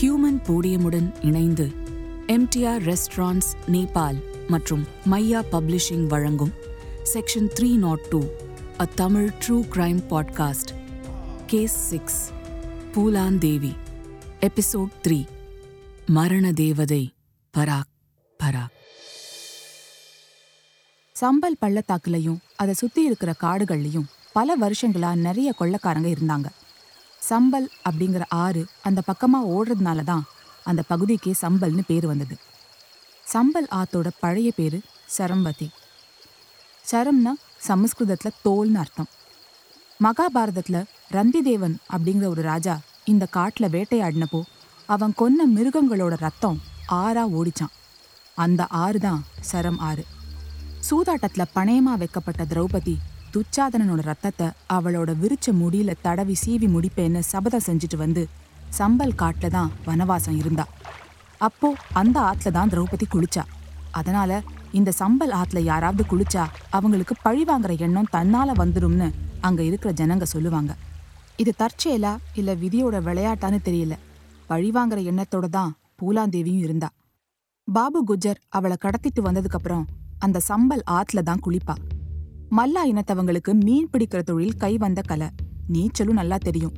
Human போடியமுடன் இணைந்து MTR restaurants Nepal மற்றும் மையா பப்ளிஷிங் வழங்கும் section three naught two a Tamil true crime podcast case six Phoolan Devi episode three மரண தேவதை பராக் பராக். சம்பல் பள்ளத்தாக்குலையும் அதை சுற்றி இருக்கிற காடுகள்லையும் பல வருஷங்களா நிறைய கொள்ளக்காரங்க இருந்தாங்க. சம்பல் அப்படிங்கிற ஆறு அந்த பக்கமாக ஓடுறதுனால தான் அந்த பகுதிக்கே சம்பல்னு பேர் வந்தது. சம்பல் ஆத்தோட பழைய பேர் சரம்பதி சரம்னா சமஸ்கிருதத்தில் தோல்னு அர்த்தம். மகாபாரதத்தில் ரந்திதேவன் அப்படிங்கிற ஒரு ராஜா இந்த காட்டில் வேட்டையாடினப்போ அவன் கொன்ன மிருகங்களோட ரத்தம் ஆறா ஓடிச்சான். அந்த ஆறு தான் சரம் ஆறு. சூதாட்டத்தில் பணயமாக வைக்கப்பட்ட திரௌபதி துச்சாதனனோட ரத்தத்தை அவளோட விரிச்ச முடியில தடவி சீவி முடிப்பேன்னு சபதம் செஞ்சுட்டு வந்து சம்பல் காட்டுல தான் வனவாசம் இருந்தா. அப்போ அந்த ஆத்துல தான் திரௌபதி குளிச்சா. அதனால இந்த சம்பல் ஆத்துல யாராவது குளிச்சா அவங்களுக்கு பழி வாங்குற எண்ணம் தன்னால வந்துடும்னு அங்க இருக்கிற ஜனங்க சொல்லுவாங்க. இது தற்செயலா இல்ல விதியோட விளையாட்டான்னு தெரியல. பழி வாங்குற எண்ணத்தோட தான் பூலாந்தேவியும் இருந்தா. பாபு குஜர் அவளை கடத்திட்டு வந்ததுக்கப்புறம் அந்த சம்பல் ஆத்துல தான் குளிப்பா. மல்லா இனத்தவங்களுக்கு மீன் பிடிக்கிற தொழில் கை வந்த கலை. நீச்சலும் நல்லா தெரியும்.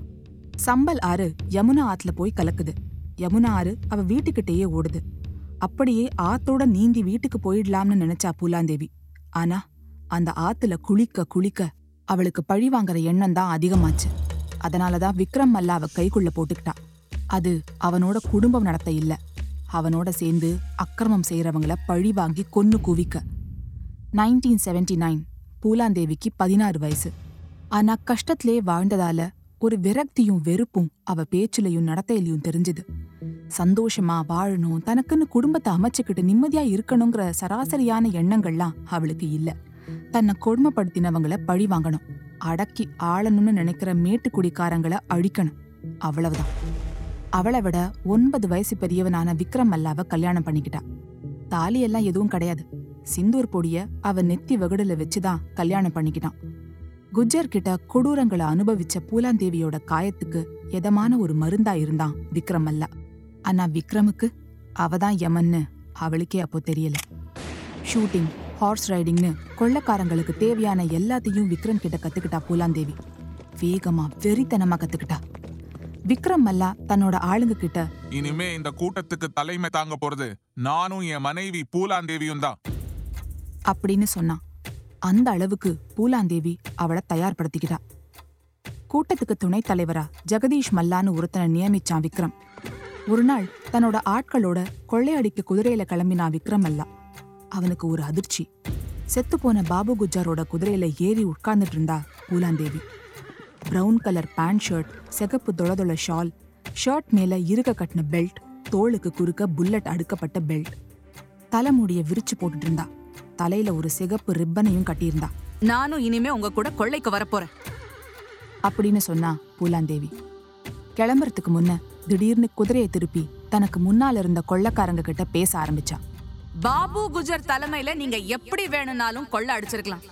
சம்பல் ஆறு யமுனா ஆத்துல போய் கலக்குது. யமுனா ஆறு அவ வீட்டுக்கிட்டேயே ஓடுது. அப்படியே ஆத்தோட நீந்தி வீட்டுக்கு போயிடலாம்னு நினைச்சா பூலாந்தேவி. ஆனா அந்த ஆத்துல குளிக்க குளிக்க அவளுக்கு பழி வாங்குற எண்ணம் தான் அதிகமாச்சு. அதனாலதான் விக்ரம் மல்லா அவ கைக்குள்ள போட்டுக்கிட்டா. அது அவனோட குடும்பம் நடத்த இல்ல. அவனோட சேர்ந்து அக்கிரமம் செய்யறவங்கள பழி வாங்கி கொன்னு குவிக்க. நைன்டீன் செவன்டி நைன் பூலாந்தேவிக்கு பதினாறு வயசு. ஆனா கஷ்டத்திலே வாழ்ந்ததால ஒரு விரக்தியும் வெறுப்பும் அவ பேச்சுலையும் நடத்தையிலையும் தெரிஞ்சுது. சந்தோஷமா வாழணும் தனக்குன்னு குடும்பத்தை அமைச்சுக்கிட்டு நிம்மதியா இருக்கணுங்கிற சராசரியான எண்ணங்கள்லாம் அவளுக்கு இல்ல. தன்னை கொடுமைப்படுத்தினவங்கள பழி வாங்கணும். அடக்கி ஆளணும்னு நினைக்கிற மேட்டுக்குடிக்காரங்கள அழிக்கணும். அவ்வளவுதான். அவளை விட ஒன்பது வயசு பெரியவனான விக்ரம் மல்லாவ கல்யாணம் பண்ணிக்கிட்டா. தாலியெல்லாம் எதுவும் கிடையாது. சிந்தூர் பொடிய அவ நெத்தி வகுடல வச்சுதான் கல்யாணம் பண்ணிக்கிட்டான். குஜர் கிட்ட கொடூரங்களை அனுபவிச்ச பூலாந்தேவியோட காயத்துக்கு எதமான ஒரு மருந்தா இருந்தான் விக்ரம் அல்ல. ஆனா விக்ரமுக்கு அவதான் யமன்னு அவளுக்கே அப்போ தெரியல. ஷூட்டிங் ஹார்ஸ் ரைடிங்னு கொள்ளக்காரங்களுக்கு தேவையான எல்லாத்தையும் விக்ரம் கிட்ட கத்துக்கிட்டா பூலாந்தேவி. வேகமா வெறித்தனமா கத்துக்கிட்டா. விக்ரம் மல்லா தன்னோட ஆளுங்க கிட்ட இனிமே இந்த கூட்டத்துக்கு தலைமை தாங்க போறது. நானும் என் மனைவி பூலாந்தேவியும் தான் அப்படின்னு சொன்னான். அந்த அளவுக்கு பூலாந்தேவி அவளை தயார்படுத்திக்கிட்டா. கூட்டத்துக்கு துணைத் தலைவரா ஜெகதீஷ் மல்லான்னு ஒருத்தனை நியமிச்சான் விக்ரம். ஒரு நாள் தன்னோட ஆட்களோட கொள்ளையடிக்க குதிரையில கிளம்பினா விக்ரம் அல்லா. அவனுக்கு ஒரு அதிர்ச்சி. செத்துப்போன பாபு குஜாரோட குதிரையில ஏறி உட்கார்ந்துட்டு இருந்தா Phoolan Devi. Brown colour pant shirt சிகப்பு தொளதொள ஷால் ஷர்ட் மேல இருக கட்டின பெல்ட் தோளுக்கு குறுக்க புல்லட் அடுக்கப்பட்ட பெல்ட். தலைமுடிய விரிச்சு போட்டுட்டு இருந்தா. தலையில ஒரு சிகப்பு ரிப்பனையும் கட்டியிருந்தா. நானும் இனிமே உங்க கூட கொள்ளைக்கு வரப்போறேன். அப்படின்னு சொன்னா பூலாந்தேவி. கிளம்புறதுக்கு முன்ன திடீர்னு குதிரையை திருப்பி தனக்கு முன்னால இருந்த கொள்ளைக்காரங்க கிட்ட பேச ஆரம்பிச்சா. பாபு குஜர் தலைமையில நீங்க எப்படி வேணும்னாலும் கொள்ளை அடிச்சிருக்கலாம்.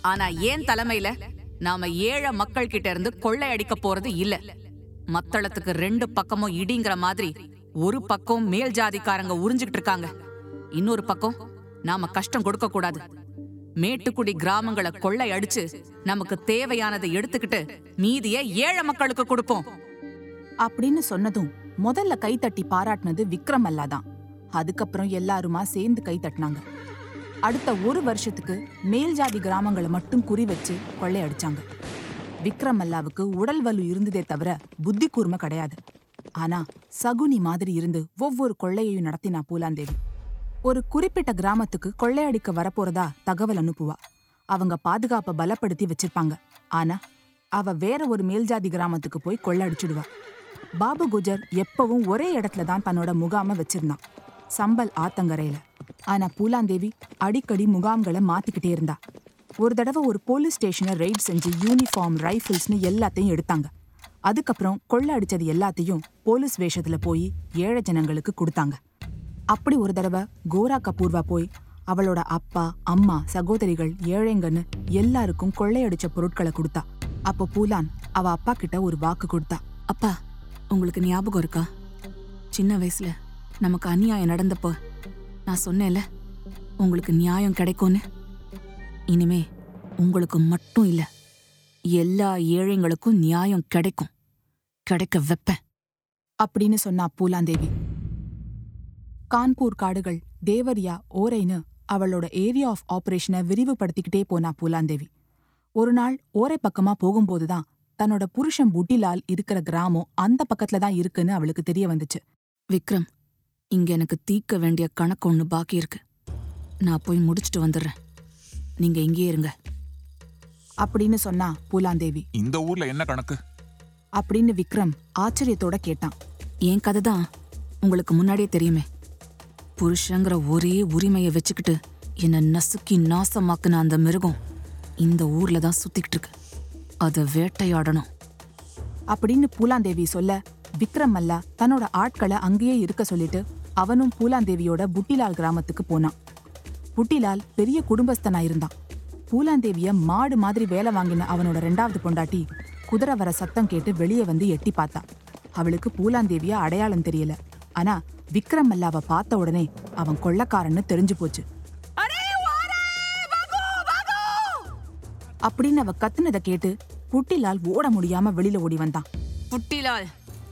ஆனா ஏன் தலைமையில? நாம ஏழை மக்கள் கிட்ட இருந்து கொள்ளை அடிக்க போறது இல்ல. மத்தளத்துக்கு ரெண்டு பக்கமும் இடிங்கிற மாதிரி ஒரு பக்கம் மேல் ஜாதிக்காரங்க உறிஞ்சுக்கிட்டு இருக்காங்க. இன்னொரு பக்கம் நாம கஷ்டம் கொடுக்க கூடாது மேட்டுக்குடி கிராமங்களை கொள்ளை அடிச்சு நமக்கு தேவையானதை எடுத்துக்கிட்டு மீதிய ஏழை மக்களுக்கு கொடுப்போம். அப்படின்னு சொன்னதும் முதல்ல கைத்தட்டி பாராட்டினது விக்ரம் அல்லாதான். அதுக்கப்புறம் எல்லாருமா சேர்ந்து கை தட்டினாங்க. அடுத்த ஒரு வருஷத்துக்கு மேல் ஜாதி கிராமங்களை மட்டும் குறி வச்சு கொள்ளையடிச்சாங்க விக்ரம் அல்லாவுக்கு உடல் வலு இருந்ததே தவிர புத்தி கூர்மை கிடையாது. ஆனா சகுனி மாதிரி இருந்து ஒவ்வொரு கொள்ளையையும் நடத்தினா பூலாந்தேவி ஒரு குறிப்பிட்ட கிராமத்துக்கு கொள்ளையடிக்க வரப்போறதா தகவல் அனுப்புவா. அவங்க பாதுகாப்பை பலப்படுத்தி வச்சிருப்பாங்க. ஆனா அவ வேற ஒரு மேல்ஜாதி கிராமத்துக்கு போய் கொள்ளடிச்சிடுவா. பாபு குஜர் எப்பவும் ஒரே இடத்துல தான் தன்னோட முகாமை வச்சிருந்தான் சம்பல் ஆத்தங்கரையில. ஆனா பூலாந்தேவி அடிக்கடி முகாம்களை மாத்திக்கிட்டே இருந்தா. ஒரு தடவை ஒரு போலீஸ் ஸ்டேஷனை ரெய்ட் செஞ்சு யூனிஃபார்ம் ரைஃபிள்ஸ்னு எல்லாத்தையும் எடுத்தாங்க. அதுக்கப்புறம் கொள்ளை அடிச்சது எல்லாத்தையும் போலீஸ் வேஷத்துல போய் ஏழை ஜனங்களுக்கு கொடுத்தாங்க. அப்படி ஒரு தடவை கோரா கபூர்வா போய் அவளோட அப்பா அம்மா சகோதரிகள் ஏழைங்கன்னு எல்லாருக்கும் கொள்ளையடிச்ச பொருட்களை கொடுத்தா. அப்போ பூலான் அவ அப்பா கிட்ட ஒரு வாக்கு கொடுத்தா. அப்பா உங்களுக்கு ஞாபகம் இருக்கா? சின்ன வயசுல நமக்கு அநியாயம் நடந்தப்போ நான் சொன்னேன்ல உங்களுக்கு நியாயம் கிடைக்கும்னு. இனிமே உங்களுக்கு மட்டும் இல்ல எல்லா ஏழைங்களுக்கும் நியாயம் கிடைக்கும். கிடைக்க வைப்பேன். அப்படின்னு சொன்னா பூலாந்தேவி கான்பூர் காடுகள் தேவரியா ஓரைன்னு அவளோட ஏரியா ஆஃப் ஆபரேஷனை விரிவுபடுத்திக்கிட்டே போனா பூலாந்தேவி. ஒரு நாள் ஓரை பக்கமா போகும்போதுதான் தன்னோட புருஷன் புட்டிலால் இருக்கிற கிராமம் அந்த பக்கத்துல தான் இருக்குன்னு அவளுக்கு தெரிய வந்துச்சு. விக்ரம் இங்க எனக்கு தீர்க்க வேண்டிய கணக்கு ஒண்ணு பாக்கி இருக்கு. நான் போய் முடிச்சிட்டு வந்துடுறேன். நீங்க இங்கேயே இருங்க. அப்படின்னு சொன்னா பூலாந்தேவி. இந்த ஊர்ல என்ன கணக்கு? அப்படின்னு விக்ரம் ஆச்சரியத்தோட கேட்டான். என் கதை தான். உங்களுக்கு முன்னாடியே தெரியுமே. புருஷங்கிற ஒரே உரிமையை வச்சுக்கிட்டு என்னை நசுக்கி நாசமாக்குன அந்த மிருகம் இந்த ஊர்ல தான் சுத்திக்கிட்டு இருக்கு அதை வேட்டையாடணும். அப்படின்னு பூலாந்தேவி சொல்ல விக்ரம் மல்லா தன்னோட ஆட்களை அங்கேயே இருக்க சொல்லிட்டு அவனும் பூலாந்தேவியோட புட்டிலால் கிராமத்துக்கு போனான். புட்டிலால் பெரிய குடும்பஸ்தனா இருந்தான். பூலாந்தேவிய மாடு மாதிரி வேலை வாங்கின அவனோட ரெண்டாவது பொண்டாட்டி குதிரை வர சத்தம் கேட்டு வெளியே வந்து எட்டி பார்த்தா. அவளுக்கு பூலாந்தேவிய அடையாளம் தெரியல. ஆனா விக்ரம் மல்லாவை பார்த்த உடனே அவன் கொள்ளக்காரன்னு தெரிஞ்சு போச்சு. அப்படின்னு அவ கத்துனதை கேட்டு புட்டிலால் ஓட முடியாம வெளியில ஓடி வந்தான். புட்டிலால்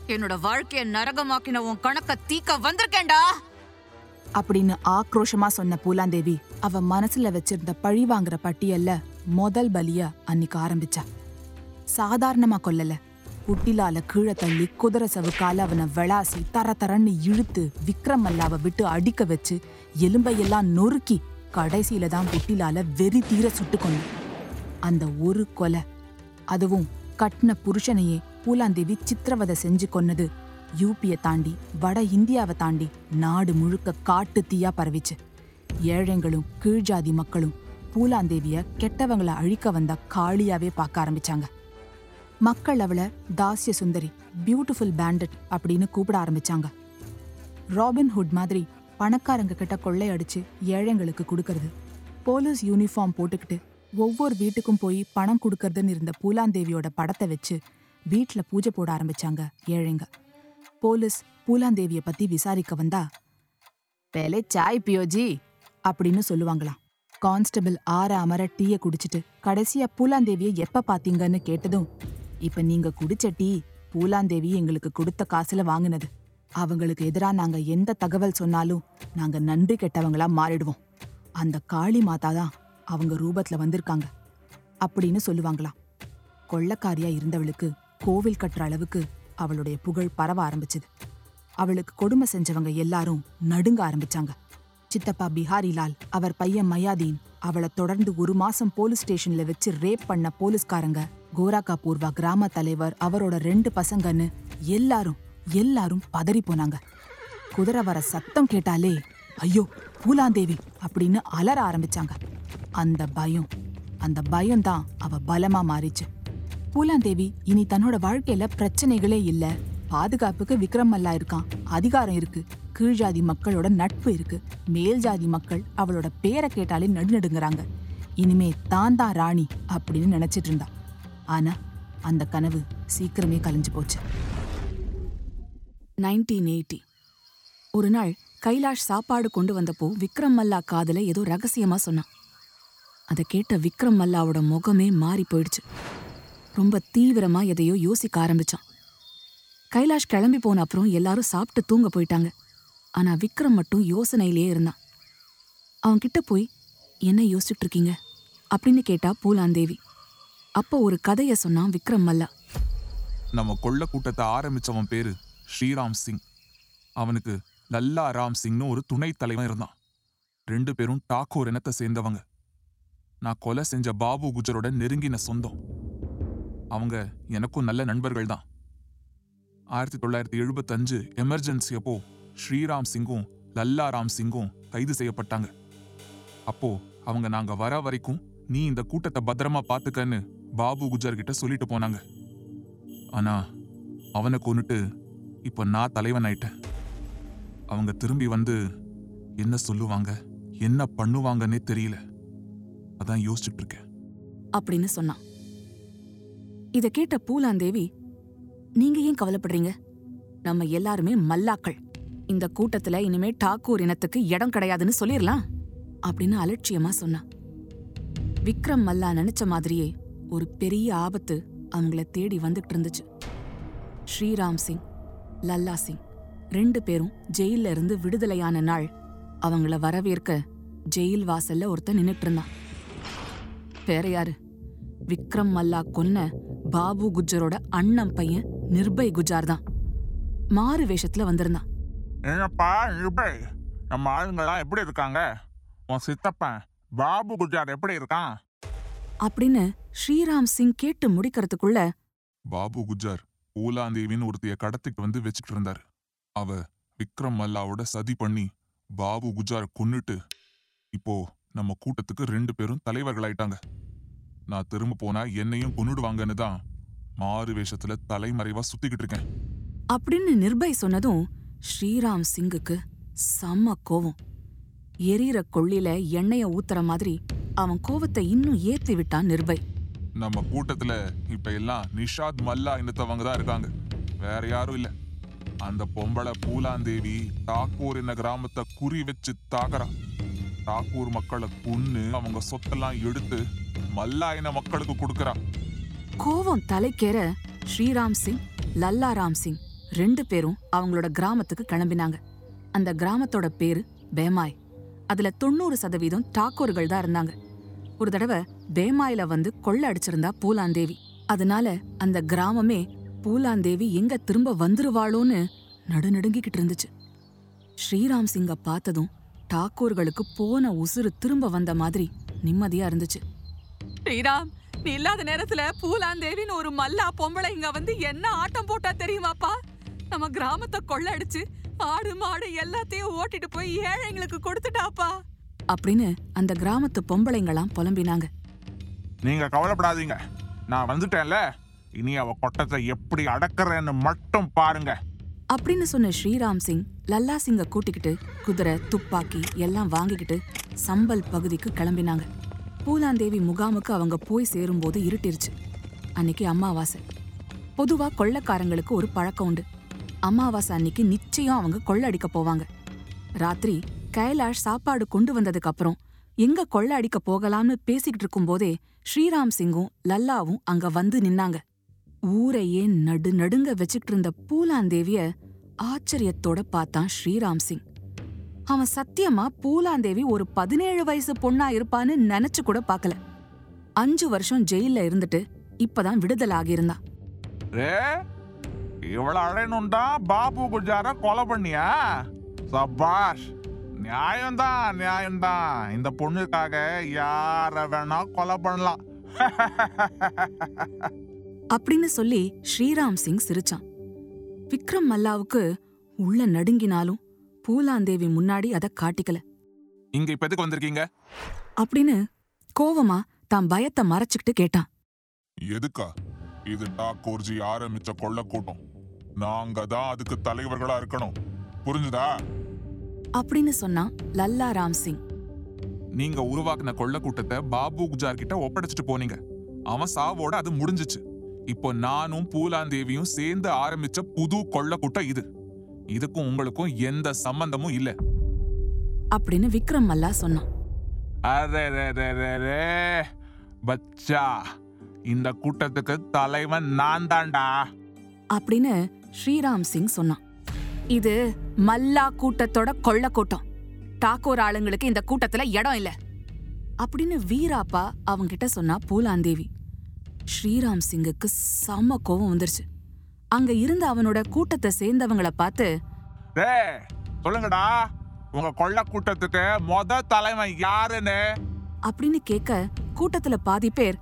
என்னோட வாழ்க்கைய நரகமாக்கின உன் கணக்க தீக்க வந்திருக்கேன்டா! அப்படின்னு ஆக்ரோஷமா சொன்ன பூலாந்தேவி அவ மனசுல வச்சிருந்த பழி வாங்குற பட்டியல்ல முதல் பலிய அன்னைக்கு ஆரம்பிச்சா. சாதாரணமா கொல்லல. புட்டிலால கீழே தள்ளி குதிரை சவுக்கால அவனை விளாசி தர தரன்னு இழுத்து விக்ரம் மல்லாவை விட்டு அடிக்க வச்சு எலும்பையெல்லாம் நொறுக்கி கடைசியில தான் புட்டிலால வெறி தீர சுட்டுக்கொண்டு அந்த ஒரு கொலை அதுவும் கட்டின புருஷனையே பூலாந்தேவி சித்திரவதை செஞ்சு கொன்னது யூபியை தாண்டி வட இந்தியாவை தாண்டி நாடு முழுக்க காட்டு தீயா பரவிச்சு. ஏழைங்களும் கீழ்ஜாதி மக்களும் பூலாந்தேவிய கெட்டவங்களை அழிக்க வந்த காளியாவே பார்க்க ஆரம்பிச்சாங்க. மக்கள் அவளை தாஸ்ய சுந்தரி பியூட்டிஃபுல் பேண்டட் அப்படின்னு கூப்பிட ஆரம்பிச்சாங்க. ராபின் ஹுட் மாதிரி பணக்காரங்க கிட்ட கொள்ளையடிச்சு ஏழைங்களுக்கு கொடுக்கறது போலீஸ் யூனிஃபார்ம் போட்டுக்கிட்டு ஒவ்வொரு வீட்டுக்கும் போய் பணம் கொடுக்கறதுன்னு இருந்த பூலாந்தேவியோட படத்தை வச்சு வீட்ல பூஜை போட ஆரம்பிச்சாங்க ஏழைங்க. போலீஸ் பூலாந்தேவிய பத்தி விசாரிக்க வந்தா பேலே சாய் பியோஜி அப்படின்னு சொல்லுவாங்களாம். கான்ஸ்டபிள் ஆற அமர டீயை குடிச்சிட்டு கடைசியா பூலாந்தேவியை எப்ப பாத்தீங்கன்னு கேட்டதும் இப்ப நீங்க குடிச்ச டீ பூலாந்தேவி எங்களுக்கு கொடுத்த காசுல வாங்குனது. அவங்களுக்கு எதிரா நாங்க எந்த தகவல் சொன்னாலும் நாங்க நன்றி கெட்டவங்களா மாறிடுவோம். அந்த காளி மாதா தான் அவங்க ரூபத்துல வந்திருக்காங்க. அப்படின்னு சொல்லுவாங்களாம். கொள்ளக்காரியா இருந்தவளுக்கு கோவில் கட்டுற அளவுக்கு அவளுடைய புகழ் பரவ ஆரம்பிச்சது. அவளுக்கு கொடுமை செஞ்சவங்க எல்லாரும் நடுங்க ஆரம்பிச்சாங்க. சித்தப்பா பிஹாரிலால் அவர் பையன் மயாதீன் அவளை தொடர்ந்து ஒரு மாசம் போலீஸ் ஸ்டேஷன்ல வச்சு ரேப் பண்ண போலீஸ்காரங்க கோராகாபூர்வா கிராம தலைவர் அவரோட ரெண்டு பசங்கன்னு எல்லாரும் எல்லாரும் பதறி போனாங்க. குதிரை வர சத்தம் கேட்டாலே ஐயோ பூலாந்தேவி அப்படின்னு அலற ஆரம்பிச்சாங்க. அந்த பயம் அந்த பயம்தான் அவ பலமா மாறிச்சு. பூலாந்தேவி இனி தன்னோட வாழ்க்கையில பிரச்சனைகளே இல்ல. பாதுகாப்புக்கு விக்ரம் மல்லா இருக்கான். அதிகாரம் இருக்கு. கீழ்ஜாதி மக்களோட நட்பு இருக்கு. மேல் ஜாதி மக்கள் அவளோட பேரை கேட்டாலே நடுநடுங்கிறாங்க. இனிமே தான் தான் ராணி அப்படின்னு நினைச்சிட்டு இருந்தா. ஆனா அந்த கனவு சீக்கிரமே கலைஞ்சு போச்சு. நைன்டீன் எயிட்டி ஒரு நாள் கைலாஷ் சாப்பாடு கொண்டு வந்தப்போ விக்ரம் மல்லா காதல ஏதோ ரகசியமா சொன்னான். அதை கேட்ட விக்ரம் மல்லாவோட முகமே மாறி போயிடுச்சு. ரொம்ப தீவிரமா எதையோ யோசிக்க ஆரம்பிச்சான். கைலாஷ் கிளம்பி போன அப்புறம் எல்லாரும் சாப்பிட்டு தூங்க போயிட்டாங்க. ஆனா விக்ரம் மட்டும் யோசனையிலேயே இருந்தான். அவன்கிட்ட போய் என்ன யோசிச்சுட்டு இருக்கீங்க? அப்படின்னு கேட்டா பூலாந்தேவி அப்போ ஒரு கதைய சொன்னான் விக்ரம் மல்லா. நம்ம கொள்ள கூட்டத்தை ஆரம்பிச்சவன் பேரு ஸ்ரீராம் சிங். அவனுக்கு லல்லா ராம் சிங்னு ஒரு துணைத் தலைவன் இருந்தான். ரெண்டு பேரும் டாக்கூர் இனத்தை சேர்ந்தவங்க. நான் கொலை செஞ்ச பாபு குஜரோட நெருங்கின சொந்தம். அவங்க எனக்கும் நல்ல நண்பர்கள் தான். ஆயிரத்தி தொள்ளாயிரத்தி எழுபத்தஞ்சு எமர்ஜென்சி அப்போ ஸ்ரீராம் சிங்கும் லல்லா ராம் சிங்கும் கைது செய்யப்பட்டாங்க. அப்போ அவங்க நாங்க வர வரைக்கும் நீ இந்த கூட்டத்தை பத்திரமா பாத்துக்கன்னு பாபு குஜர் கிட்ட சொல்லிட்டு போனாங்க. ஆனா அவனை கொன்னுட்டு இப்ப நான் தலைவன் ஆயிட்டேன். அவங்க திரும்பி வந்து என்ன சொல்லுவாங்க என்ன பண்ணுவாங்கன்னே தெரியல. அதான் யோசிச்சுட்டு இருக்கேன். அப்படின்னு சொன்னான். இத கேட்ட பூலாந்தேவி நீங்க ஏன் கவலைப்படுறீங்க? நம்ம எல்லாருமே மல்லாக்கள். இந்த கூட்டத்துல இனிமே டாக்கூர் இனத்துக்கு இடம் கிடையாதுன்னு சொல்லிரலாம் அப்படின்னு அலட்சியமா சொன்னான். விக்ரம் மல்லா நினைச்ச மாதிரியே ஒரு பெரிய ஆபத்து அவங்கள தேடி வந்துட்டு இருந்துச்சு. ஸ்ரீராம் சிங் லல்லா சிங் ரெண்டு பேரும் ஜெயில இருந்து விடுதலையான நாள் அவங்கள வரவேற்க ஜெயில் வாசல்ல ஒருத்தன் நின்னுட்டு இருந்தான். வேற யாரு? விக்ரம் மல்லா கொன்ன பாபு குஜரோட அண்ணன் பையன் நிர்பய் குஜார் தான். மாறு வேஷத்துல வந்திருந்தான். என்னப்பா இப்படி நம்ம ஆளுங்கெல்லாம் எப்படி இருக்காங்க? உன் சித்தப்பன் பாபு குஜார் எப்படி இருக்கான்? அப்படின்னு ஸ்ரீராம் சிங் கேட்டு முடிக்கிறதுக்குள்ள பாபு குஜார் ஊலாந்தேவின்னு ஒருத்தைய கடத்திட்டு வந்து வச்சுட்டு இருந்தாரு. அவ விக்ரம் மல்லாவோட சதி பண்ணி பாபு குஜார் கொன்னுட்டு இப்போ நம்ம கூட்டத்துக்கு ரெண்டு பேரும் தலைவர்களாயிட்டாங்க. நான் திரும்ப போனா என்னையும் கொன்னுடுவாங்கன்னு தான் மாறு வேஷத்துல தலைமறைவா சுத்திக்கிட்டு இருக்கேன். அப்படின்னு நிர்பய் சொன்னதும் ஸ்ரீராம் சிங்குக்கு செம்ம கோவம். எரியிற கொள்ளில எண்ணெய ஊத்துற மாதிரி அவன் கோவத்தை இன்னும் ஏத்தி விட்டான் நிர்பய் நம்ம கூட்டத்துல இப்ப எல்லாம் நிஷாத் மல்லா இனத்தவங்க தான் இருக்காங்க. வேற யாரும் இல்ல. அந்த பொம்பளை பூலாந்தேவி டாக்கூர் என்ன கிராமத்தை குறி வச்சு தாக்குறா. டாக்கூர் மக்களை கொன்னு அவங்க சொத்தெல்லாம் எடுத்து மல்லா இன மக்களுக்கு கொடுக்கறா. கோவம் தலைக்கேற ஸ்ரீராம் சிங் லல்லா ராம் சிங் ரெண்டு பேரும் அவங்களோட கிராமத்துக்கு கிளம்பினாங்க. அந்த கிராமத்தோட பேரு பேமாய். அதுல தொண்ணூறு சதவீதம் டாக்கூர்கள் தான் இருந்தாங்க. ஒரு தடவை பேமாயில வந்து கொள்ள அடிச்சிருந்தா பூலாந்தேவி. அதனால அந்த கிராமமே பூலாந்தேவி எங்க திரும்ப வந்துருவாளோன்னு நடுநடுங்கிக்கிட்டு இருந்துச்சு. ஸ்ரீராம் சிங்க பார்த்ததும் டாக்கூர்களுக்கு போன உசுறு திரும்ப வந்த மாதிரி நிம்மதியா இருந்துச்சு. ஸ்ரீராம் நீ இல்லாத நேரத்துல பூலாந்தேவின்னு ஒரு மல்லா பொம்பளை இங்க வந்து என்ன ஆட்டம் போட்டா தெரியுமாப்பா? நம்ம கிராமத்தை கொள்ளடிச்சு ஆடு மாடு எல்லாத்தையும் ஓட்டிட்டு போய் ஏழைங்களுக்கு கொடுத்துட்டாப்பா. அப்படின்னு அந்த கிராமத்து பொம்பளைங்களாம் புலம்பினாங்க. நீங்க கவலைப்படாதீங்க. நான் வந்துட்டேன்ல. இனி அவ கொட்டத்தை எப்படி அடக்குறேன்னு மட்டும் பாருங்க. அப்படின்னு சொன்ன ஸ்ரீராம் சிங் லல்லா சிங்க கூட்டிக்கிட்டு குதிரை துப்பாக்கி எல்லாம் வாங்கிக்கிட்டு சம்பல் பகுதிக்கு கிளம்பினாங்க. பூலாந்தேவி முகாமுக்கு அவங்க போய் சேரும்போது இருட்டிருச்சு. அன்னைக்கு அமாவாசை. பொதுவா கொள்ளைக்காரங்களுக்கு ஒரு பழக்கம் உண்டு. அமாவாசை அன்னைக்கு நிச்சயம் அவங்க கொள்ளடிக்க போவாங்க. ராத்திரி கைலாஷ் சாப்பாடு கொண்டு வந்ததுக்கப்புறம் எங்க கொள்ள அடிக்க போகலாம்னு பேசிக்கிட்டு இருக்கும்போதே ஸ்ரீராம் சிங்கும் லல்லாவும் அங்க வந்து நின்னாங்க. ஊரையே நடு நடுங்க வச்சுக்கிட்டு இருந்த பூலாந்தேவிய ஆச்சரியத்தோட பார்த்தான் ஸ்ரீராம் சிங். அவன் சத்தியமா பூலாந்தேவி ஒரு பதினேழு வயசு பொண்ணா இருப்பான்னு நினைச்சு கூட பார்க்கல. அஞ்சு வருஷம் ஜெயில்ல இருந்துட்டு இப்பதான் விடுதலை ஆகியிருந்தான் ரே பாபு குஜார கொலை பண்ணியா? சபாஷ். நியாயம்தான் நியாயம்தான் இந்த பொண்ணுக்காக யார வேணா கொலை பண்ணலாம். அப்படின்னு சொல்லி ஸ்ரீராம் சிங் சிரிச்சான். விக்ரம் மல்லாவுக்கு உள்ள நடுங்கினாலும் பூலாந்தேவி முன்னாடி அத காட்டிக்கல. இங்க இப்ப எதுக்கு வந்திருக்கீங்க? அப்படின்னு கோவமா தான் பயத்தை மறைச்சுக்கிட்டு கேட்டான். எதுக்கா? இது டாக்கோர்ஜி ஆரம்பிச்ச கொள்ள கூட்டம்? நாங்க தான் அதுக்கு தலைவர்களா இருக்கணும். புரிஞ்சுதா? அப்படின்னு சொன்னான் லல்லா ராம் சிங் நீங்க உருவாக்குன கொள்ள கூட்டத்தை பாபு குஜார் கிட்ட ஒப்படைச்சிட்டு போனீங்க. அவன் சாவோட அது முடிஞ்சுச்சு. இப்போ நானும் பூலாந்தேவியும் சேர்ந்து ஆரம்பிச்ச புது கொள்ள கூட்டம் இது. இதுக்கும் உங்களுக்கும் எந்த சம்பந்தமும் இல்ல. அப்படின்னு விக்ரம் மல்லா சொன்னான். பச்சா இந்த கூட்டத்துக்கு தலைவன் நான் தான்டா. அப்படின்னு ஸ்ரீராம் சிங் சொன்னான். இது மல்லா கூட்டத்தோட கொள்ள கூட்டம். டாக்கூர் ஆளுங்களுக்கு இந்த கூட்டத்துல இடம் இல்ல. அப்படின்னு வீராப்பா அவங்கிட்ட சொன்னா பூலாந்தேவி. ஸ்ரீராம் சிங்குக்கு செம்ம கோவம் வந்துருச்சு. அங்க இருந்த அவனோட கூட்டத்தை சேர்ந்தவங்கள பார்த்து சொல்லுங்கடா. உங்க கொள்ள கூட்டத்துக்கு மொத தலைவன் யாருன்னு? அப்படின்னு கேட்க கூட்டத்துல பாதி பேர்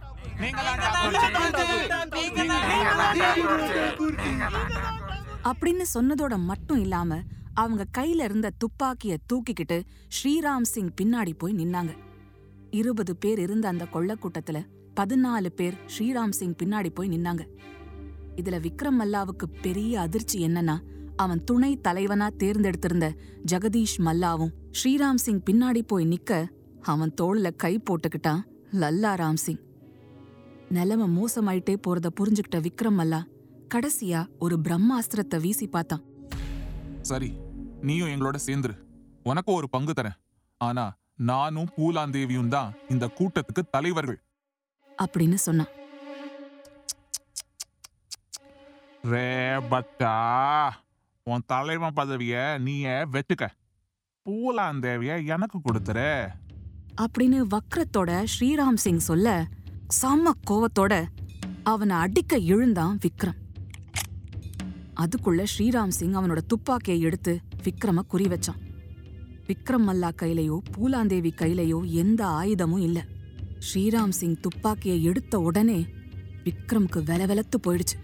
அப்படின்னு சொன்னதோட மட்டும் இல்லாம அவங்க கையில இருந்த துப்பாக்கிய தூக்கிக்கிட்டு ஸ்ரீராம் சிங் பின்னாடி போய் நின்னாங்க. இருபது பேர் இருந்த அந்த கொள்ளக்கூட்டத்துல பதினாலு பேர் ஸ்ரீராம் சிங் பின்னாடி போய் நின்னாங்க. இதுல விக்ரம் மல்லாவுக்கு பெரிய அதிர்ச்சி என்னன்னா அவன் துணை தலைவனா தேர்ந்தெடுத்திருந்த ஜெகதீஷ் மல்லாவும் ஸ்ரீராம் சிங் பின்னாடி போய் நிக்க அவன் தோள்ல கை போட்டுக்கிட்டான் லல்லா ராம் சிங். நிலைமை மோசமாயிட்டே போறத புரிஞ்சுக்கிட்ட விக்ரம் மல்லா கடைசியா ஒரு பிரம்மாஸ்திரத்தை வீசி பார்த்தான். சரி நீயும் எங்களோட சேர்ந்துரு. உனக்கும் ஒரு பங்கு தரேன். ஆனா நானும் பூலாந்தேவியும் தான் இந்த கூட்டத்துக்கு தலைவர்கள். அப்படின்னு சொன்னான். ரே பட்டா உன் தலைவன் பதவிய நீயே வெட்டுக்க. பூலாந்தேவிய எனக்கு கொடுத்துரு. அப்படின்னு வக்ரத்தோட ஸ்ரீராம் சிங் சொல்ல செம்ம கோவத்தோட அவனை அடிக்க இழுந்தான் விக்ரம். அதுக்குள்ள ஸ்ரீராம் சிங் அவனோட துப்பாக்கியை எடுத்து விக்ரம குறி வச்சான். விக்ரம் மல்லா கையிலையோ பூலாந்தேவி கையிலையோ எந்த ஆயுதமும் இல்ல. ஸ்ரீராம் சிங் துப்பாக்கியை எடுத்த உடனே விக்ரம்க்கு வெலவெலத்து போயிடுச்சு.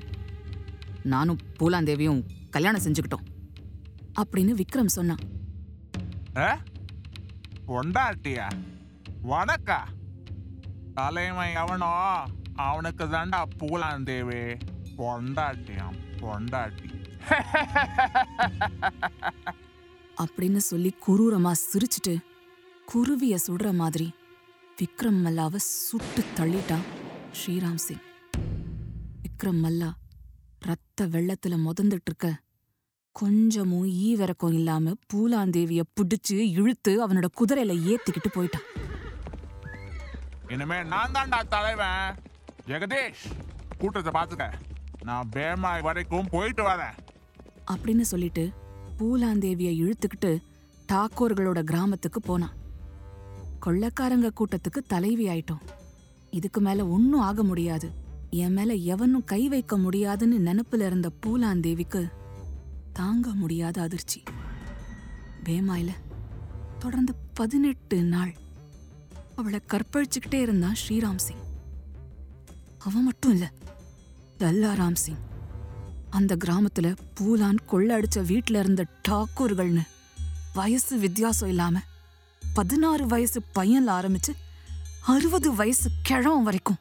நானும் பூலாந்தேவியும் கல்யாணம் செஞ்சுக்கிட்டோம் அப்படின்னு விக்ரம் சொன்னான். பொண்டாட்டியா? வணக்கா. தலைவன் அவனோ? அவனுக்கு தாண்டா பூலாந்தேவி. பொண்டாட்டியாம் பொண்டாட்டி. அப்படின்னு சொல்லி குரூரமா சிரிச்சிட்டு குருவிய சுடுற மாதிரி விக்ரம் மல்லாவை சுட்டு தள்ளிட்டான் ஸ்ரீராம் சிங். விக்ரம் மல்லா ரத்த வெள்ளத்துல முதந்துட்டு இருக்க கொஞ்சமும் ஈவிரக்கம் இல்லாம பூலாந்தேவிய பிடிச்சு இழுத்து அவனோட குதிரையில ஏத்திக்கிட்டு போயிட்டான் இனிமே நான் தான்டா தலைவன். ஜெகதீஷ் கூட்டத்தை பார்த்துக்க. நான் பேமாய் வரைக்கும் போயிட்டு வரேன். அப்படின்னு சொல்லிட்டு பூலாந்தேவியை இழுத்துக்கிட்டு தாக்கூர்களோட கிராமத்துக்கு போனான். கொள்ளக்காரங்க கூட்டத்துக்கு தலைவி ஆயிட்டோம். இதுக்கு மேல ஒன்னும் ஆக முடியாது. என் மேல எவனும் கை வைக்க முடியாதுன்னு நினப்புல இருந்த பூலாந்தேவிக்கு தாங்க முடியாத அதிர்ச்சி. பேமாயில தொடர்ந்து பதினெட்டு நாள் அவளை கற்பழிச்சுக்கிட்டே இருந்தான் ஸ்ரீராம் சிங். அவன் மட்டும் இல்ல தல்லாராம் சிங் அந்த கிராமத்துல பூலான் கொள்ளடிச்ச வீட்டில் இருந்த டாக்கூர்கள்னு வயசு வித்தியாசம் இல்லாம பதினாறு வயசு பையன்ல ஆரம்பிச்சு அறுபது வயசு கிழவன் வரைக்கும்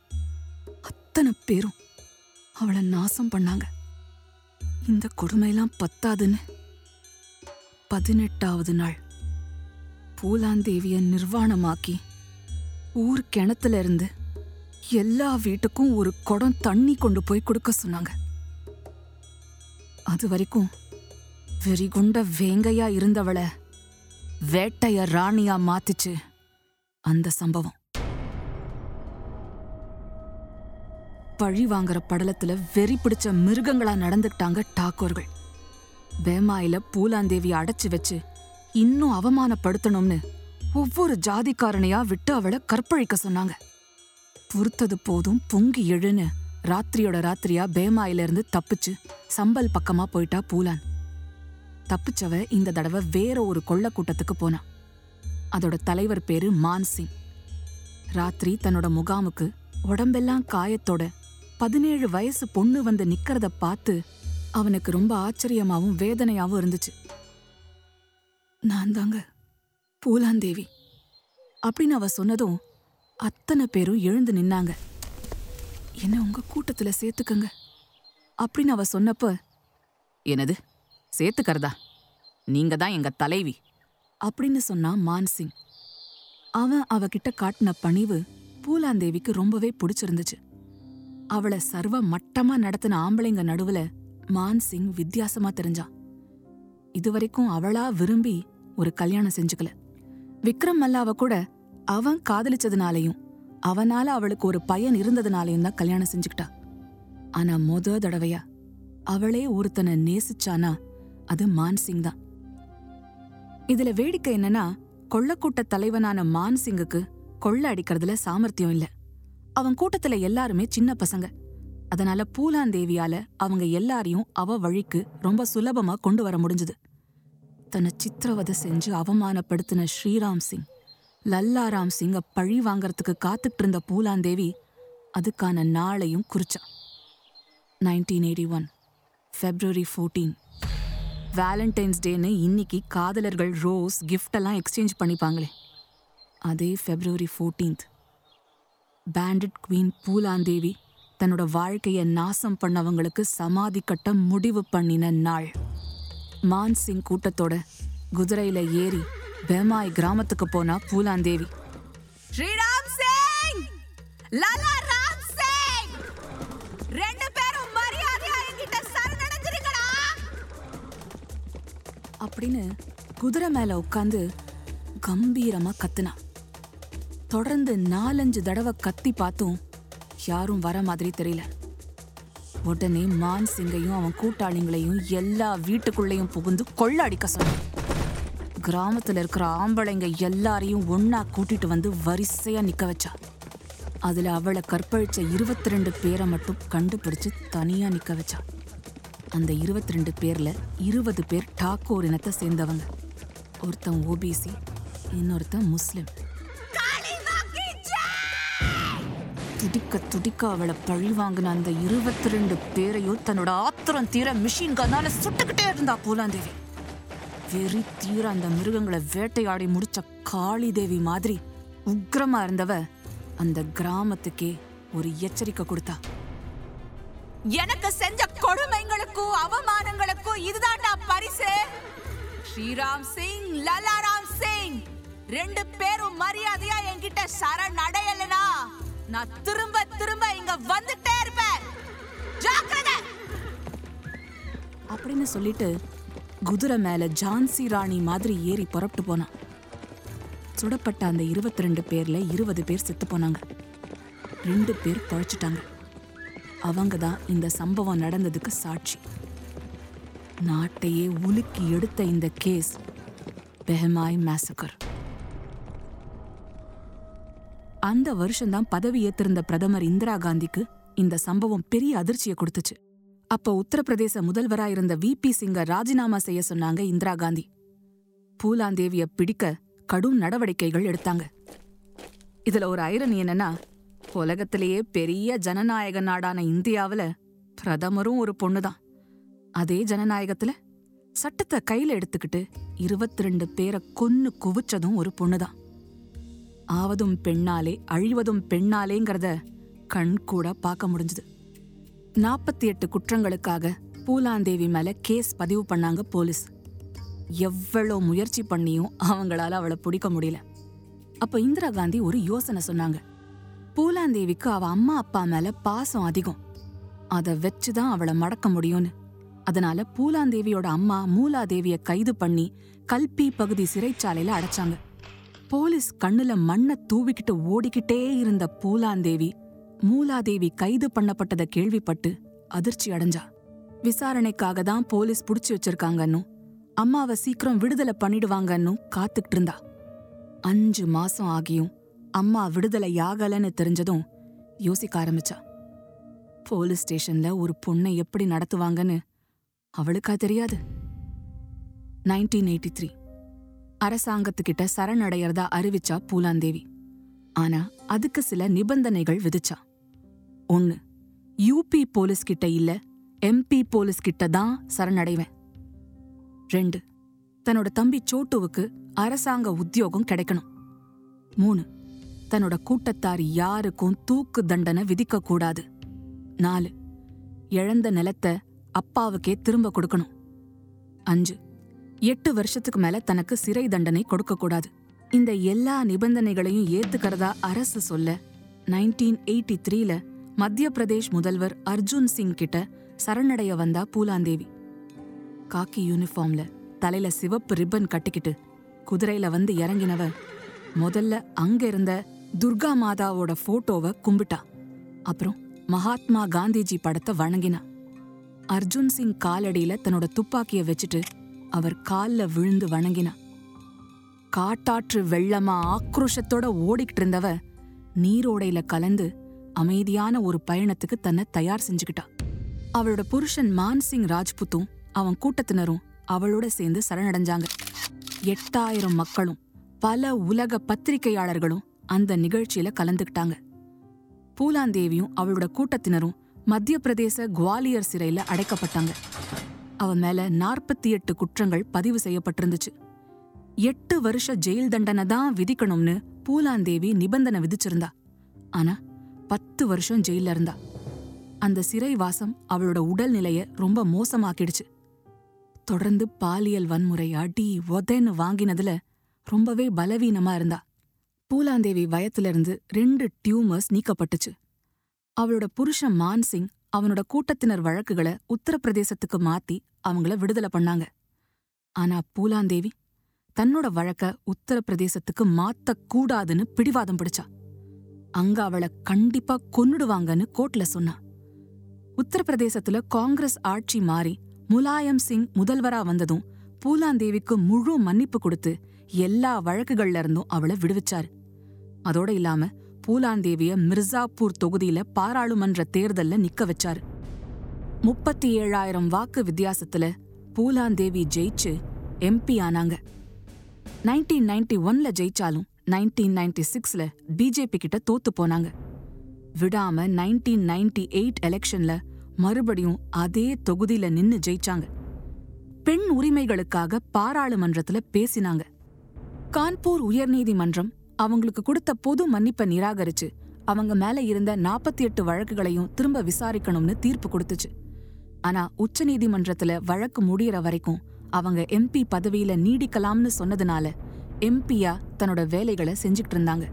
அத்தனை பேரும் அவளை நாசம் பண்ணாங்க. இந்த கொடுமையெல்லாம் பத்தாதுன்னு பதினெட்டாவது நாள் பூலாந்தேவிய நிர்வாணமாக்கி ஊர் கிணத்துல இருந்து எல்லா வீட்டுக்கும் ஒரு குடம் தண்ணி கொண்டு போய் கொடுக்க சொன்னாங்க. அது வரைக்கும் வெறிகுண்ட வேங்கையா இருந்தவள வேட்டைய ராணியா மாத்திச்சு அந்த சம்பவம். பழி வாங்குற படலத்துல வெறி பிடிச்ச மிருகங்களா நடந்துக்கிட்டாங்க டாக்கோர்கள் பேமாயில பூலாந்தேவி அடைச்சு வச்சு இன்னும் அவமானப்படுத்தணும்னு ஒவ்வொரு ஜாதிக்காரனையா விட்டு அவளை கற்பழிக்க சொன்னாங்க. பொறுத்தது போதும் பொங்கி எழுன்னு. ராத்திரியோட ராத்திரியா பேமாயிலிருந்து தப்பிச்சு சம்பல் பக்கமா போயிட்டா பூலான். தப்பிச்சவ இந்த தடவை வேற ஒரு கொள்ள கூட்டத்துக்கு போனா. அதோட தலைவர் பேரு மான்சிங். ராத்திரி தன்னோட முகாமுக்கு உடம்பெல்லாம் காயத்தோட பதினேழு வயசு பொண்ணு வந்து நிக்கிறத பார்த்து அவனுக்கு ரொம்ப ஆச்சரியமாவும் வேதனையாவும் இருந்துச்சு. நான் தாங்க பூலாந்தேவி அப்படின்னு அவ சொன்னதும் அத்தனை பேரும் எழுந்து நின்னாங்க. என்ன உங்க கூட்டத்துல சேர்த்துக்கங்க. அப்படின்னு அவ சொன்னப்ப என்னது? சேர்த்துக்கறதா? நீங்க தான் எங்க தலைவி. அப்படின்னு சொன்னான் மான்சிங். அவன் அவகிட்ட காட்டின பணிவு பூலாந்தேவிக்கு ரொம்பவே பிடிச்சிருந்துச்சு. அவளை சர்வ மட்டமா நடத்தின ஆம்பளைங்க நடுவுல மான்சிங் வித்தியாசமா தெரிஞ்சான் இதுவரைக்கும் அவளா விரும்பி ஒரு கல்யாணம் செஞ்சுக்கல. விக்ரம் மல்லாவ கூட அவன் காதலிச்சதுனாலையும் அவனால அவளுக்கு ஒரு பையன் இருந்ததுனாலையும் தான் கல்யாணம் செஞ்சுக்கிட்டா. ஆனா மொத தடவையா அவளே ஒருத்தனை நேசிச்சானா அது மான்சிங் தான். இதுல வேடிக்கை என்னன்னா கொள்ளக்கூட்ட தலைவனான மான்சிங்குக்கு கொள்ள அடிக்கிறதுல சாமர்த்தியம் இல்ல. அவன் கூட்டத்துல எல்லாருமே சின்ன பசங்க. அதனால பூலாந்தேவியால அவங்க எல்லாரையும் அவ வழிக்கு ரொம்ப சுலபமா கொண்டு வர முடிஞ்சது. தன்னை சித்திரவதை செஞ்சு அவமானப்படுத்தின ஸ்ரீராம் சிங். லல்லாராம் சிங்க பழி வாங்கறதுக்கு காத்துட்டு இருந்த பூலாந்தேவி அதுக்கான நாளையும் குறிச்சான். Nineteen eighty one February fourteen Valentine's டேன்னு இன்னைக்கு காதலர்கள் ரோஸ் கிஃப்டெல்லாம் எக்ஸ்சேஞ்ச் பண்ணிப்பாங்களே. அதே February fourteenth bandit queen Phoolan Devi தன்னோட வாழ்க்கையை நாசம் பண்ணவங்களுக்கு சமாதி கட்ட முடிவு பண்ணின நாள். மான்சிங் கூட்டத்தோட குதிரையில் ஏறி பெமாய் கிராமத்துக்கு போனா பூலாந்தேவி. ஸ்ரீராம் சிங் லாலா ராம் சிங் ரெண்டு பேரும் மரியாதையா என்கிட்ட சரணடைஞ்சிருக்கடா அப்படின்னு குதிரை மேல உட்காந்து கம்பீரமா கத்துனா. தொடர்ந்து நாலஞ்சு தடவை கத்தி பார்த்தும் யாரும் வர மாதிரி தெரியல. உடனே மான் சிங்கையும் அவன் கூட்டாளிங்களையும் எல்லா வீட்டுக்குள்ளேயும் புகுந்து கொள்ள அடிக்க சொன்னான். கிராமத்துல இருக்கிற ஆம்பளைங்க எல்லாரையும் ஒன்னா கூட்டிட்டு வந்து வரிசையா நிக்க வச்சா. அதுல அவளை கற்பழிச்ச இருபத்தி ரெண்டு பேரை மட்டும் கண்டுபிடிச்சு தனியா நிக்க வச்சா. அந்த இருபத்தி ரெண்டு பேர்ல இருபது பேர் டாக்கோர் இனத்தை சேர்ந்தவங்க. ஒருத்தன் ஓபிசி இன்னொருத்தன் முஸ்லிம். துடிக்க துடிக்க அவளை பழி வாங்கின அந்த இருபத்தி ரெண்டு பேரையும் தன்னோட ஆத்திரம் தீர மிஷின் கண்ணால சுட்டுக்கிட்டே இருந்தா போலாந்தேவி வெறி தீர அந்த மிருகங்களை வேட்டையாடி முடிச்ச காளி தேவி மாதிரி உக்ரமா இருந்தவ அந்த கிராமத்துக்கே ஒரு எச்சரிக்கை கொடுத்தா. எனக்கு செஞ்ச கொடுமைங்களுக்கும் அவமானங்களுக்கும் இதுதான்டா பரிசு. ஸ்ரீராம் சிங் லலாராம் சிங் ரெண்டு பேரும் மரியாதையா என்கிட்ட சரண் அடையலனா நான் திரும்ப திரும்ப இங்க வந்துட்டே இருப்பேன். அப்படின்னு சொல்லிட்டு குதிரை மேல ஜான்சி ராணி மாதிரி ஏறி புறப்பட்டு போனான். சுடப்பட்ட அந்த இருபத்தி ரெண்டு பேர்ல இருபது பேர் செத்து போனாங்க. ரெண்டு பேர் பழச்சிட்டாங்க. அவங்க தான் இந்த சம்பவம் நடந்ததுக்கு சாட்சி. நாட்டையே உலுக்கி எடுத்த இந்த கேஸ் பெஹமாய் மேசக்கர். அந்த வருஷம்தான் பதவி ஏத்திருந்த பிரதமர் இந்திரா காந்திக்கு இந்த சம்பவம் பெரிய அதிர்ச்சியை கொடுத்துச்சு. அப்ப உத்தரப்பிரதேச முதல்வரா இருந்த வி. பி. சிங்க ராஜினாமா செய்ய சொன்னாங்க இந்திரா காந்தி. பூலாந்தேவிய பிடிக்க கடும் நடவடிக்கைகள் எடுத்தாங்க. இதுல ஒரு ஐரணி என்னன்னா உலகத்திலேயே பெரிய ஜனநாயக நாடான இந்தியாவுல பிரதமரும் ஒரு பொண்ணுதான். அதே ஜனநாயகத்துல சட்டத்தை கையில எடுத்துக்கிட்டு இருபத்தி ரெண்டு பேரை கொன்னு குவிச்சதும் ஒரு பொண்ணுதான். ஆவதும் பெண்ணாலே அழிவதும் பெண்ணாலேங்கிறத கண் கூட பார்க்க முடிஞ்சுது. நாற்பத்தி எட்டு குற்றங்களுக்காக பூலாந்தேவி மேல கேஸ் பதிவு பண்ணாங்க போலீஸ். எவ்வளோ முயற்சி பண்ணியும் அவங்களால அவளை பிடிக்க முடியல. அப்ப இந்திரா காந்தி ஒரு யோசனை சொன்னாங்க. பூலாந்தேவிக்கு அவ அம்மா அப்பா மேல பாசம் அதிகம். அத வச்சுதான் அவளை மடக்க முடியும்னு. அதனால பூலாந்தேவியோட அம்மா மூலாதேவிய கைது பண்ணி கல்பி பகுதி சிறைச்சாலையில அடைச்சாங்க. போலீஸ் கண்ணுல மண்ணை தூவிக்கிட்டு ஓடிக்கிட்டே இருந்த பூலாந்தேவி மூலாதேவி கைது பண்ணப்பட்டதை கேள்விப்பட்டு அதிர்ச்சி அடைஞ்சா. விசாரணைக்காக தான் போலீஸ் புடிச்சு வச்சிருக்காங்கன்னும் அம்மாவை சீக்கிரம் விடுதலை பண்ணிடுவாங்கன்னும் காத்துக்கிட்டு இருந்தா. அஞ்சு மாசம் ஆகியும் அம்மா விடுதலை ஆகலன்னு தெரிஞ்சதும் யோசிக்க ஆரம்பிச்சா. போலீஸ் ஸ்டேஷன்ல ஒரு பொண்ணை எப்படி நடத்துவாங்கன்னு அவளுக்கா தெரியாது. Nineteen eighty three. அரசாங்கத்துக்கிட்ட சரணடையறதா அறிவிச்சா பூலாந்தேவி. ஆனா அதுக்கு சில நிபந்தனைகள் விதிச்சா. ஒன்னு யூபி போலீஸ் கிட்ட இல்ல எம்பி போலீஸ் கிட்ட தான் சரணடைவேன். ரெண்டு தன்னோட தம்பி சோட்டுவுக்கு அரசாங்க உத்தியோகம் கிடைக்கணும். மூணு தன்னோட கூட்டத்தார் யாருக்கும் தூக்கு தண்டனை விதிக்க கூடாது. நாலு இழந்த நிலத்தை அப்பாவுக்கே திரும்ப கொடுக்கணும். அஞ்சு எட்டு வருஷத்துக்கு மேல தனக்கு சிறை தண்டனை கொடுக்க கூடாது. இந்த எல்லா நிபந்தனைகளையும் ஏத்துக்கிறதா அரசு சொல்ல நைன்டீன் எயிட்டி த்ரீல மத்திய பிரதேஷ் முதல்வர் அர்ஜுன் சிங் கிட்ட சரணடைய வந்தா பூலாந்தேவி. காக்கி யூனிஃபார்ம்ல தலையில சிவப்பு ரிப்பன் கட்டிக்கிட்டு குதிரையில வந்து இறங்கினவ முதல்ல அங்க இருந்த துர்கா மாதாவோட போட்டோவை கும்பிட்டா. அப்புறம் மகாத்மா காந்திஜி படத்தை வணங்கினா. அர்ஜுன் சிங் காலடியில தன்னோட துப்பாக்கிய வச்சுட்டு அவர் கால்ல விழுந்து வணங்கினா. காட்டாற்று வெள்ளமா ஆக்ரோஷத்தோட ஓடிக்கிட்டு இருந்தவ நீரோடையில கலந்து அமைதியான ஒரு பயணத்துக்கு தன்னை தயார் செஞ்சுக்கிட்டா. அவளோட புருஷன் மான்சிங் ராஜ்புத்தும் அவன் கூட்டத்தினரும் அவளோட சேர்ந்து சரணடைஞ்சாங்க. எட்டாயிரம் மக்களும் பல உலக பத்திரிகையாளர்களும் அந்த நிகழ்ச்சியில கலந்துக்கிட்டாங்க. பூலாந்தேவியும் அவளோட கூட்டத்தினரும் மத்திய பிரதேச குவாலியர் சிறையில அடைக்கப்பட்டாங்க. அவ மேல நாற்பத்தி எட்டு குற்றங்கள் பதிவு செய்யப்பட்டிருந்துச்சு. எட்டு வருஷ ஜெயில் தண்டனை தான் விதிக்கணும்னு பூலாந்தேவி நிபந்தனை விதிச்சிருந்தா. ஆனா பத்து வருஷம் ஜெயில இருந்தா. அந்த சிறை வாசம் அவளோட உடல்நிலைய ரொம்ப மோசமாக்கிடுச்சு. தொடர்ந்து பாலியல் வன்முறை அடி உதன்னு வாங்கினதுல ரொம்பவே பலவீனமா இருந்தா. பூலாந்தேவி வயத்துல இருந்து ரெண்டு டியூமர்ஸ் நீக்கப்பட்டுச்சு. அவளோட புருஷன் மான்சிங் அவனோட கூட்டத்தினர் வழக்குகளை உத்தரப்பிரதேசத்துக்கு மாத்தி அவங்கள விடுதலை பண்ணாங்க. ஆனா பூலாந்தேவி தன்னோட வழக்க உத்தரப்பிரதேசத்துக்கு மாத்தக் கூடாதுன்னு பிடிவாதம் பிடிச்சா. அங்க அவளை கண்டிப்பா கொன்னுடுவாங்கன்னு கோர்ட்ல சொன்னா உத்தரப்பிரதேசத்துல காங்கிரஸ் ஆட்சி மாறி முலாயம் சிங் முதல்வரா வந்ததும் பூலாந்தேவிக்கு முழு மன்னிப்பு கொடுத்து எல்லா வழக்குகள்ல இருந்தும் அவளை விடுவிச்சாரு. அதோட இல்லாம பூலாந்தேவிய மிர்சாப்பூர் தொகுதியில பாராளுமன்ற தேர்தல்ல நிக்க வச்சாரு. முப்பத்தி ஏழாயிரம் வாக்கு வித்தியாசத்துல பூலாந்தேவி ஜெயிச்சு எம்பி ஆனாங்க. நைன்டீன் நைன்டி ஒன்ல ஜெயிச்சாலும் நைன்டீன் நைன்டி சிக்ஸ்ல பிஜேபி கிட்ட தோத்து போனாங்க. விடாம நைன்டீன் நைன்டி எயிட் எலெக்ஷன்ல மறுபடியும் அதே தொகுதியில நின்னு ஜெயிச்சாங்க. பெண் உரிமைகளுக்காக பாராளுமன்றத்துல பேசினாங்க. கான்பூர் உயர்நீதிமன்றம் அவங்களுக்கு கொடுத்த பொது மன்னிப்பை நிராகரிச்சு அவங்க மேல இருந்த நாற்பத்தி எட்டு வழக்குகளையும் திரும்ப விசாரிக்கணும்னு தீர்ப்பு கொடுத்துச்சு. ஆனா உச்சநீதிமன்றத்துல வழக்கு முடியற வரைக்கும் அவங்க எம்பி பதவியில நீடிக்கலாம்னு சொன்னதுனால எம்பியா தன்னோட வேலைகளை செஞ்சுக்கிட்டு இருந்தாங்க.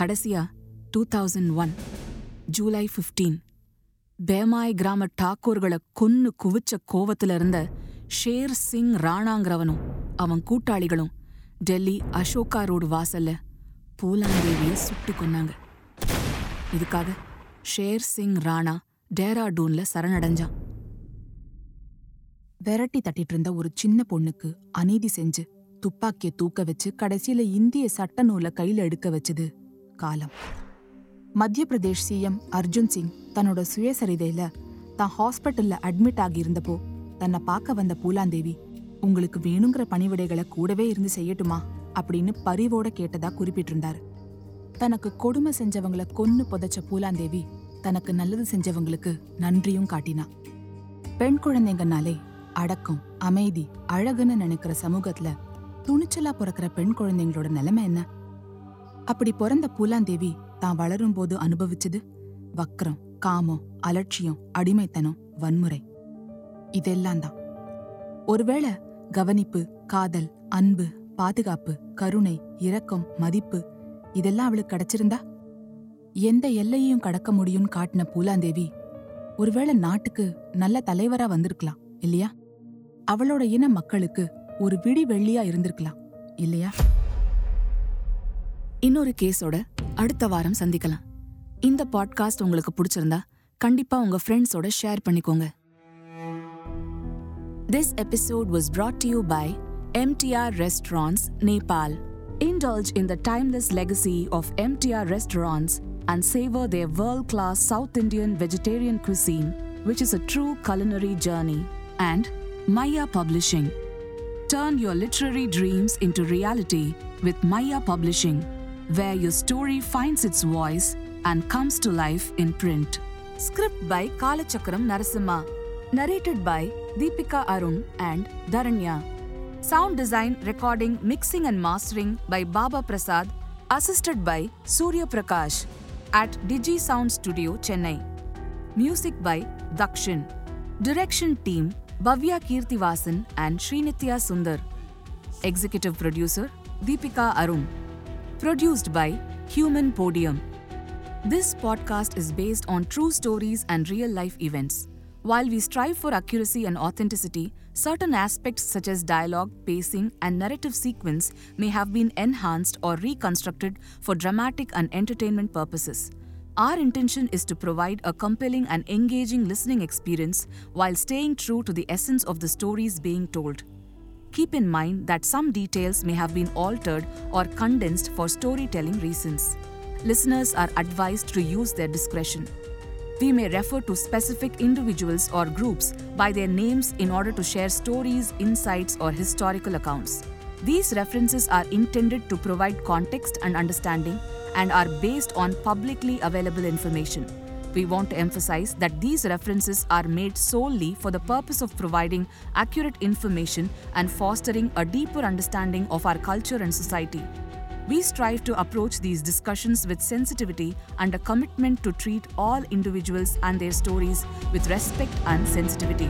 கடைசியா two thousand one July fifteen Behmai கிராம டாக்கூர்களை கொன்னு குவிச்ச கோவத்துல இருந்த ஷேர் சிங் ராணாங்கிறவனும் அவன் கூட்டாளிகளும் டெல்லி அசோகா ரோடு வாசல்ல பூலாந்தேவியை சுட்டு கொன்னாங்க. இதுக்காக ஷேர் சிங் ராணா டேராடூன்ல சரணடைஞ்சான். விரட்டி தட்டிட்டு இருந்த ஒரு சின்ன பொண்ணுக்கு அநீதி செஞ்சு துப்பாக்கிய தூக்க வச்சு கடைசியில இந்திய சட்ட நூலை கையில எடுக்க வச்சது காலம். மத்திய பிரதேஷ் சிஎம் அர்ஜுன் சிங் தன்னோட சுயசரிதையில தான் ஹாஸ்பிட்டல்ல அட்மிட் ஆகியிருந்தப்போ தன்னை பார்க்க வந்த பூலாந்தேவி உங்களுக்கு வேணுங்கிற பணிவிடைகளை கூடவே இருந்து செய்யட்டுமா? அப்படின்னு பரிவோட கேட்டதா குறிப்பிட்டிருந்தார். தனக்கு கொடுமை செஞ்சவங்கள கொன்னு புதைச்ச பூலாந்தேவி தனக்கு நல்லது செஞ்சவங்களுக்கு நன்றியும் காட்டினா. பெண் குழந்தைங்கனாலே அடக்கம் அமைதி அழகுன்னு நினைக்கிற சமூகத்துல துணிச்சலா பிறக்கிற பெண் குழந்தைங்களோட நிலைமை என்ன? அப்படி பிறந்த பூலாந்தேவி தான் வளரும்போது அனுபவிச்சது வக்ரம் காமம் அலட்சியம் அடிமைத்தனம் வன்முறை. இதெல்லாம் தான். ஒருவேளை கவனிப்பு காதல் அன்பு பாதுகாப்பு கருணை இரக்கம் மதிப்பு இதெல்லாம் அவளுக்கு கிடைச்சிருந்தா? எந்த எல்லையையும் கடக்க முடியும்னு காட்டின பூலாந்தேவி ஒருவேளை நாட்டுக்கு நல்ல தலைவரா வந்திருக்கலாம் இல்லையா? அவளோட இன மக்களுக்கு ஒரு விடி வெள்ளியா இருந்திருக்கலாம் இல்லையா இன்னொரு கேஸோட அடுத்த வாரம் சந்திக்கலாம் இந்த பாட்காஸ்ட் உங்களுக்கு பிடிச்சிருந்தா கண்டிப்பா உங்க ஃப்ரெண்ட்ஸோட ஷேர் பண்ணிக்கோங்க This episode was brought to you by MTR Restaurants, Nepal. Indulge in the timeless legacy of MTR restaurants and savor their world class South Indian vegetarian cuisine, which is a true culinary journey. And Maya Publishing. Turn your literary dreams into reality with Maya Publishing, where your story finds its voice and comes to life in print. Script by Kalachakram Narasimha. Narrated by Deepika Arun and Dharanya. Sound design, recording, mixing, and mastering by Baba Prasad, assisted by Surya Prakash at Digi Sound Studio, Chennai. Music by Dakshin. Direction team Bhavya Kirtivasan and Srinitya Sundar. Executive producer Deepika Arun. Produced by Human Podium. This podcast is based on true stories and real life events. While we strive for accuracy and authenticity, certain aspects such as dialogue, pacing, and narrative sequence may have been enhanced or reconstructed for dramatic and entertainment purposes. Our intention is to provide a compelling and engaging listening experience while staying true to the essence of the stories being told. Keep in mind that some details may have been altered or condensed for storytelling reasons. Listeners are advised to use their discretion. We may refer to specific individuals or groups by their names in order to share stories, insights, or historical accounts. These references are intended to provide context and understanding and are based on publicly available information. We want to emphasize that these references are made solely for the purpose of providing accurate information and fostering a deeper understanding of our culture and society. We strive to approach these discussions with sensitivity and a commitment to treat all individuals and their stories with respect and sensitivity.